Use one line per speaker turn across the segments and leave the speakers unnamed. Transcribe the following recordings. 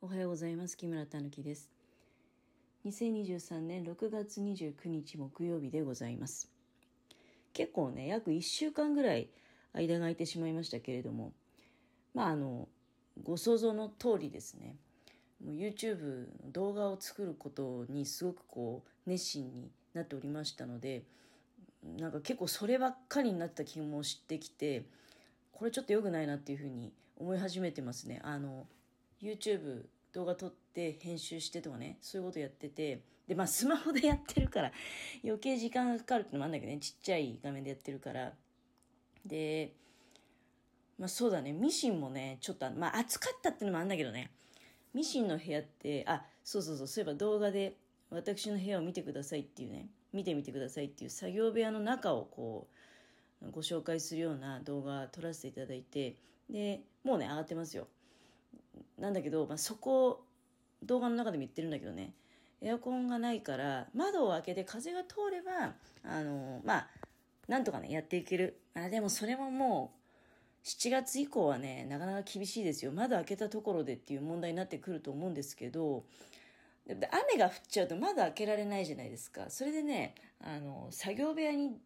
おはようございます。木村たぬきです。2023年6月29日木曜日でございます。結構ね、約1週間ぐらい間が空いてしまいましたけれども、まああの、ご想像の通りですね、もう YouTube の動画を作ることにすごくこう熱心になっておりましたので、なんか結構そればっかりになった気もしてきて、これちょっと良くないなっていうふうに思い始めてますね。あの、YouTube 動画撮って編集してとかね、そういうことやってて、で、まあスマホでやってるから 余計時間がかかるってのもあるんだけどね、ちっちゃい画面でやってるから。で、まあそうだね、ミシンもね、ちょっと、まあ暑かったってのもあるんだけどね、ミシンの部屋って、あ、そうそうそう、そういえば動画で私の部屋を見てくださいっていうね、見てみてくださいっていう作業部屋の中をこう、ご紹介するような動画撮らせていただいて、で、もうね、上がってますよ。なんだけど、まあ、そこ、動画の中でも言ってるんだけどね、エアコンがないから、窓を開けて風が通れば、あの、まあ、なんとかね、やっていける。あ、でもそれももう、7月以降はね、なかなか厳しいですよ。窓開けたところでっていう問題になってくると思うんですけど、雨が降っちゃうと窓開けられないじゃないですか。それでね、あの、作業部屋に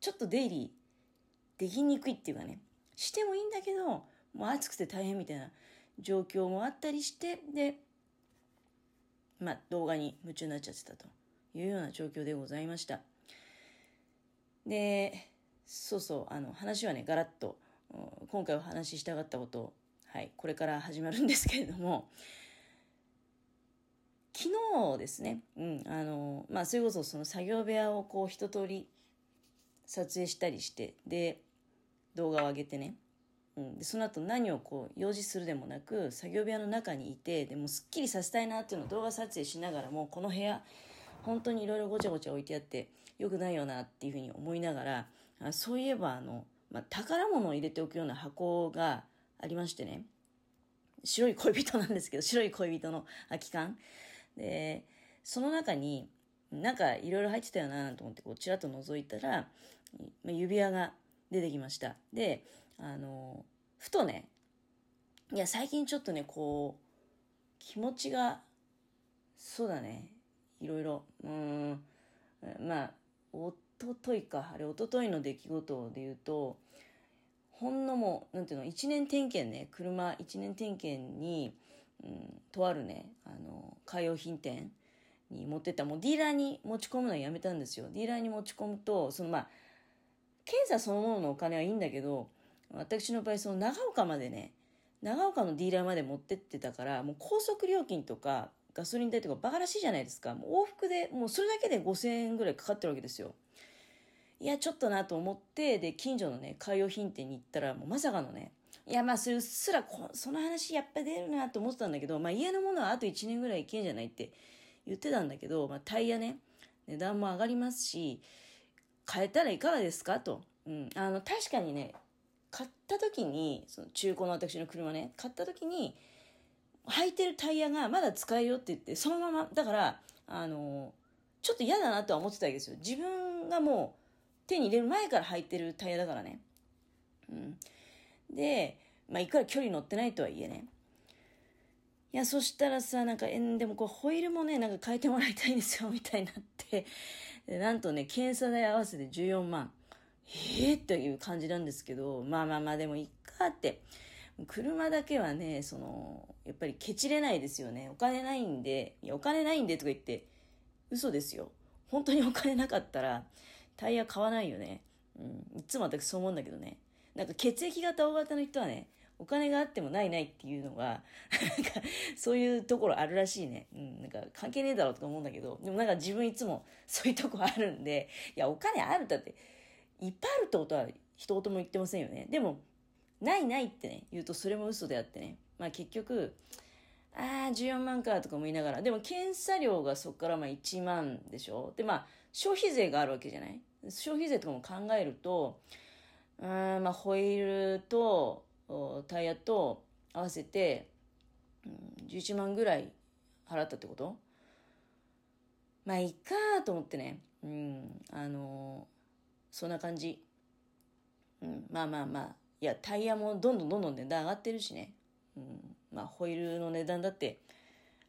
ちょっと出入りできにくいっていうかね、してもいいんだけど、もう暑くて大変みたいな状況もあったりして、で、まあ動画に夢中になっちゃってたというような状況でございました。で、そうそう、あの話はね、ガラッと、今回お話ししたかったこと、はい、これから始まるんですけれども、昨日ですね、うん、あの、まあ、それこそその作業部屋をこう一通り撮影したりして、で、動画を上げてね、うん、でその後何をこう用事するでもなく作業部屋の中にいてでもすっきりさせたいなっていうのを動画撮影しながらもこの部屋本当にいろいろごちゃごちゃ置いてあってよくないよなっていうふうに思いながらあそういえばあの、まあ、宝物を入れておくような箱がありましてね。白い恋人なんですけど白い恋人の空き缶。でその中になんかいろいろ入ってたよなと思ってこうちらっと覗いたらま指輪が出てきました。であの、ふとね、いや、最近ちょっとね、こう、気持ちが、そうだね、いろいろ、うん、まあ、おとといか、あれ、おとといの出来事で言うと、ほんのもう、なんていうの、一年点検ね、車一年点検に、うん、とあるね、あの、海洋品店に持ってった、もうディーラーに持ち込むのはやめたんですよ。ディーラーに持ち込むと、そのまあ、検査そのもののお金はいいんだけど、私の場合その長岡までね長岡のディーラーまで持ってってたからもう高速料金とかガソリン代とかバカらしいじゃないですか。もう往復でもうそれだけで5000円ぐらいかかってるわけですよ。いやちょっとなと思ってで近所のね海洋品店に行ったらもうまさかのねいやまあそれうっすらこその話やっぱ出るなと思ってたんだけど、まあ、家のものはあと1年ぐらいいけんじゃないって言ってたんだけど、まあ、タイヤね値段も上がりますし変えたらいかがですかと、うん、あの確かにね買った時にその中古の私の車ね買った時に履いてるタイヤがまだ使えるよって言ってそのままだからあのちょっと嫌だなとは思ってたわけですよ。自分がもう手に入れる前から履いてるタイヤだからね。うん。でまあいくら距離乗ってないとはいえね。いやそしたらさなんかえんでもこうホイールもねなんか変えてもらいたいんですよみたいになって。でなんとね検査代合わせて14万。えー、という感じなんですけど、まあまあまあでもいっかって。車だけはね、その、やっぱりケチれないですよね。お金ないんで、いや、お金ないんでとか言って、嘘ですよ。本当にお金なかったら、タイヤ買わないよね。うん、いつも私そう思うんだけどね。なんか血液型 O 型の人はね、お金があってもないないっていうのが、なんか、そういうところあるらしいね。うん、なんか関係ねえだろうとか思うんだけど、でもなんか自分いつもそういうとこあるんで、いや、お金あるだって、いっぱいあるってことは一言も言ってませんよね。でも、ないないってね、言うとそれも嘘であってね。まあ結局、ああ、14万かとかも言いながら、でも検査料がそこからまあ1万でしょ。で、まあ消費税があるわけじゃない？消費税とかも考えると、うん、まあホイールとタイヤと合わせて、うん、11万ぐらい払ったってこと？まあいいかと思ってね。うん、あのーそんな感じ。うん、まあまあまあ。いや、タイヤもどんどんどんどん値段上がってるしね。うん、まあ、ホイールの値段だって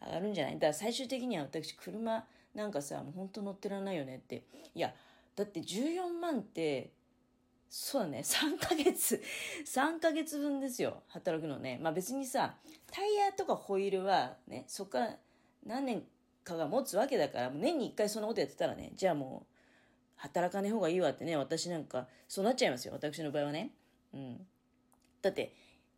上がるんじゃない？だから最終的には私、車なんかさ、もう本当乗ってらんないよねって。いや、だって14万って、そうだね、3ヶ月、3ヶ月分ですよ、働くのね。まあ別にさ、タイヤとかホイールはね、そこから何年かが持つわけだから、年に1回そんなことやってたらね、じゃあもう、働かねえ方がいいわってね、私なんか、そうなっちゃいますよ、私の場合はね。うん。だって、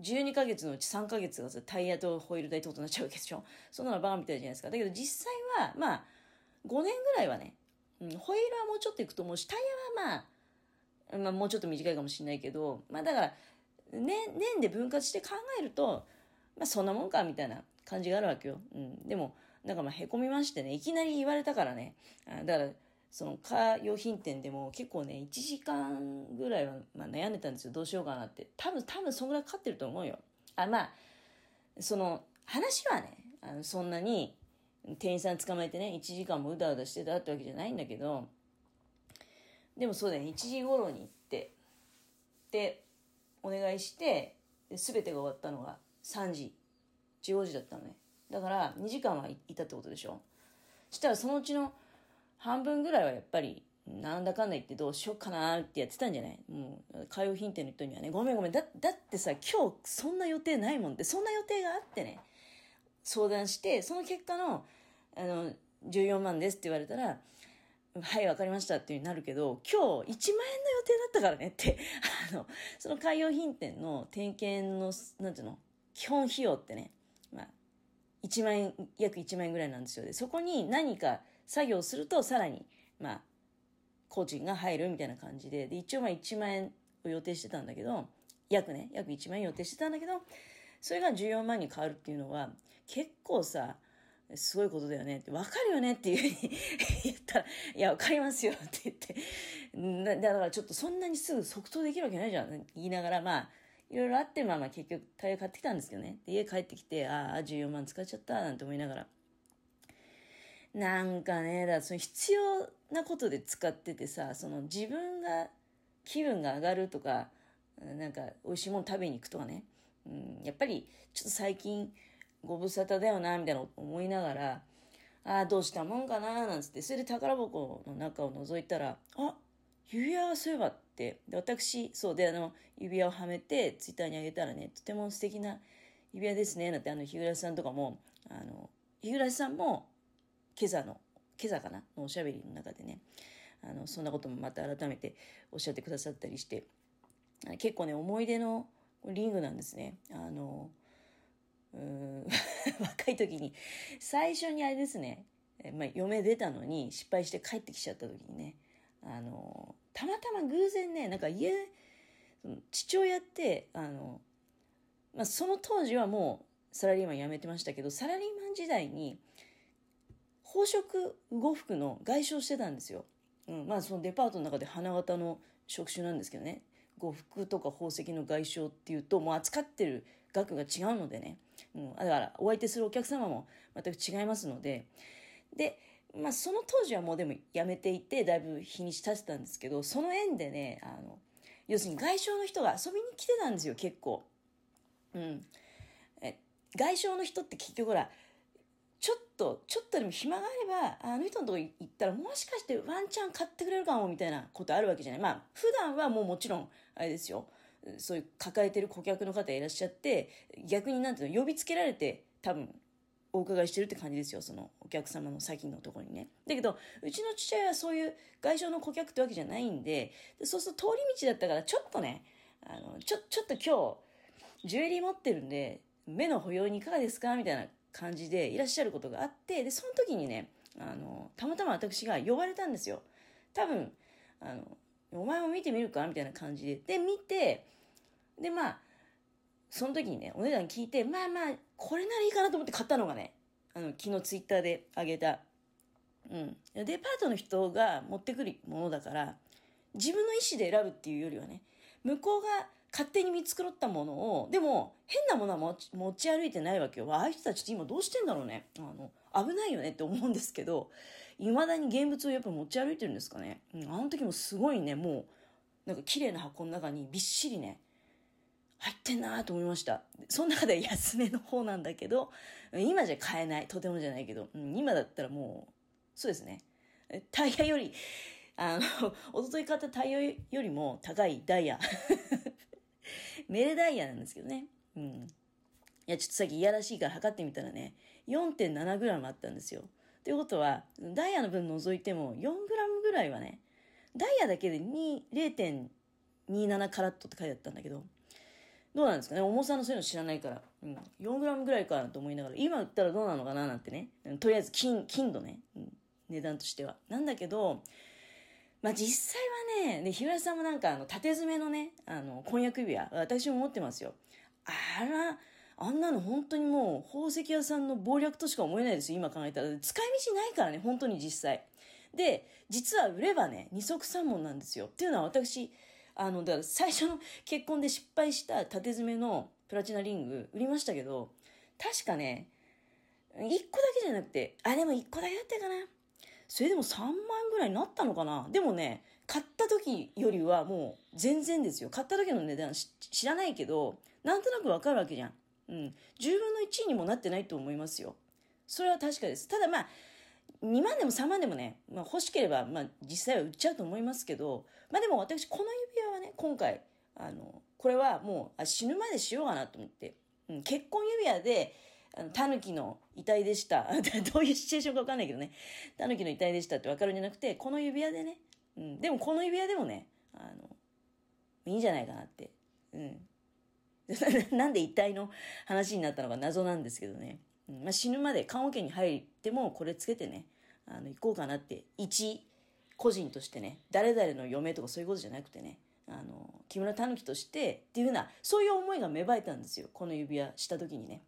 12ヶ月のうち3ヶ月が、タイヤとホイール代ってことになっちゃうわけでしょ？そんなのバカみたいじゃないですか。だけど実際は、まあ、5年ぐらいはね、うん、ホイールはもうちょっといくと思うし、タイヤはまあ、まあ、もうちょっと短いかもしれないけど、まあだから、年、年で分割して考えると、まあそんなもんか、みたいな感じがあるわけよ。うん。でも、なんかまあ凹みましてね、いきなり言われたからね、だから、そのカー用品店でも結構ね、1時間ぐらいはまあ悩んでたんですよ。どうしようかなって。多分、多分そんぐらいかかってると思うよ。あ、まあ、その、話はね、あのそんなに店員さん捕まえてね、1時間もうだうだしてたってわけじゃないんだけど、でもそうだよね、1時頃に行って、で、お願いして、すべてが終わったのが3時、15時だったのね。だから2時間はいたってことでしょしたらそのうちの半分ぐらいはやっぱり、なんだかんだ言ってどうしようかなってやってたんじゃない？もう、海洋品店の人にはね、ごめんごめん。だ、だってさ、今日そんな予定ないもんって、そんな予定があってね、相談して、その結果の、あの、14万ですって言われたら、はい、わかりましたっていうになるけど、今日1万円の予定だったからねって、あの、その海洋品店の点検の、なんていうの、基本費用ってね、まあ、1万円、約1万円ぐらいなんですよ。で、そこに何か作業するとさらに、まあ、工賃が入るみたいな感じで、で、一応まあ1万円を予定してたんだけど、約ね、約1万円予定してたんだけど、それが14万に変わるっていうのは、結構さ、すごいことだよねって、わかるよねっていうふうに言ったら、いや、わかりますよって言って、だからちょっとそんなにすぐ即答できるわけないじゃん。言いながら、まあ、いろいろあって、まあまあ結局タイヤ買ってきたんですけどね。で、家帰ってきて、ああ、14万使っちゃった、なんて思いながら。なんかね、だその必要なことで使っててさ、その自分が気分が上がるとか、なんか美味しいもの食べに行くとかね。うん、やっぱりちょっと最近ご無沙汰だよな、みたいな思いながら、ああ、どうしたもんかな、なんつって、それで宝箱の中を覗いたら、あ指輪はそういえばって、で私、そうで、あの、指輪をはめて、ツイッターにあげたらね、とても素敵な指輪ですね、なんて、あの、日暮さんとかも、あの、日暮さんも、今朝の、今朝かな？のおしゃべりの中でね、あの、そんなこともまた改めておっしゃってくださったりして、結構ね、思い出のリングなんですね。あの、うん 若い時に、最初にあれですね、まあ、嫁出たのに失敗して帰ってきちゃった時にね、あの、たまたま偶然ね、なんか家、父親って、あの、まあ、その当時はもうサラリーマン辞めてましたけど、サラリーマン時代に、宝飾呉服の外商してたんですよ。うん、まあそのデパートの中で花形の職種なんですけどね。呉服とか宝石の外商っていうと、もう扱ってる額が違うのでね。うん、だからお相手するお客様も全く違いますので。で、まあ、その当時はもうでも辞めていて、だいぶ日にち経ってたんですけど、その縁でね、あの、要するに外商の人が遊びに来てたんですよ、結構。うん。え、外商の人って結局ほら、と、ちょっとでも暇があれば、あの人のとこ行ったら、もしかしてワンチャン買ってくれるかも、みたいなことあるわけじゃない。まあ、普段はもうもちろん、あれですよ。そういう抱えてる顧客の方いらっしゃって、逆になんていうの、呼びつけられて、多分、お伺いしてるって感じですよ、そのお客様の先のところにね。だけど、うちの父親はそういう外商の顧客ってわけじゃないんで、でそうすると通り道だったから、ちょっとね、あの、ちょ、ちょっと今日、ジュエリー持ってるんで、目の保養にいかがですかみたいな感じでいらっしゃることがあって、で、その時にね、あの、たまたま私が呼ばれたんですよ。多分、あの、お前も見てみるか？みたいな感じで。で、見て、で、まあ、その時にね、お値段聞いて、まあまあ、これならいいかなと思って買ったのがね、あの、昨日ツイッターであげた、うん。デパートの人が持ってくるものだから、自分の意思で選ぶっていうよりはね、向こうが勝手に見繕ったものを、でも、変なものは持ち歩いてないわけよ。ああいう人たちって今どうしてんだろうね。あの、危ないよねって思うんですけど、未だに現物をやっぱ持ち歩いてるんですかね。うん、あの時もすごいね、もう、なんか綺麗な箱の中にびっしりね、入ってんなと思いました。その中で安めの方なんだけど、今じゃ買えない。とてもじゃないけど、うん、今だったらもう、そうですね。タイヤより、あの、おととい買ったタイヤよりも高いダイヤ。メレダイヤなんですけどね。うん。いや、ちょっとさっきいやらしいから測ってみたらね、4.7g あったんですよ。ということは、ダイヤの分除いても 4g ぐらいはね、ダイヤだけで0.27カラットって書いてあったんだけど、どうなんですかね？重さのそういうの知らないから。うん。4グラムぐらいかなと思いながら、今売ったらどうなのかななんてね。とりあえず金、金度ね。うん。値段としては。なんだけど、まあ実際はね、で、日村さんもなんかあの、縦詰めのね、あの、婚約指輪、私も持ってますよ。あら、あんなの本当にもう宝石屋さんの謀略としか思えないですよ、今考えたら。使い道ないからね、本当に実際。で、実は売ればね、二足三門なんですよ。っていうのは私、あの、だから最初の 結婚で失敗した縦詰めのプラチナリング売りましたけど、確かね、1個だけじゃなくて、あ、でも1個だけだったかな。それでも3万ぐらいになったのかな？でもね、買った時よりはもう全然ですよ。買った時の値段知らないけど、なんとなくわかるわけじゃん。うん。10分の1にもなってないと思いますよ。それは確かです。ただまあ、2万でも3万でもね、まあ、欲しければ、まあ、実際は売っちゃうと思いますけど、まあでも私、この指輪はね、今回、あの、これはもう、あ死ぬまでしようかなと思って、うん、結婚指輪で、あの、狸の遺体でした。どういうシチュエーションかわかんないけどね。狸の遺体でしたってわかるんじゃなくて、この指輪でね、うん、でもこの指輪でもね、あの、いいんじゃないかなって。うん。なんで遺体の話になったのか謎なんですけどね。うんまあ、死ぬまで棺桶に入ってもこれつけてね、あの、行こうかなって、一個人としてね、誰々の嫁とかそういうことじゃなくてね、あの、木村たぬきとしてっていうふうな、そういう思いが芽生えたんですよ。この指輪した時にね。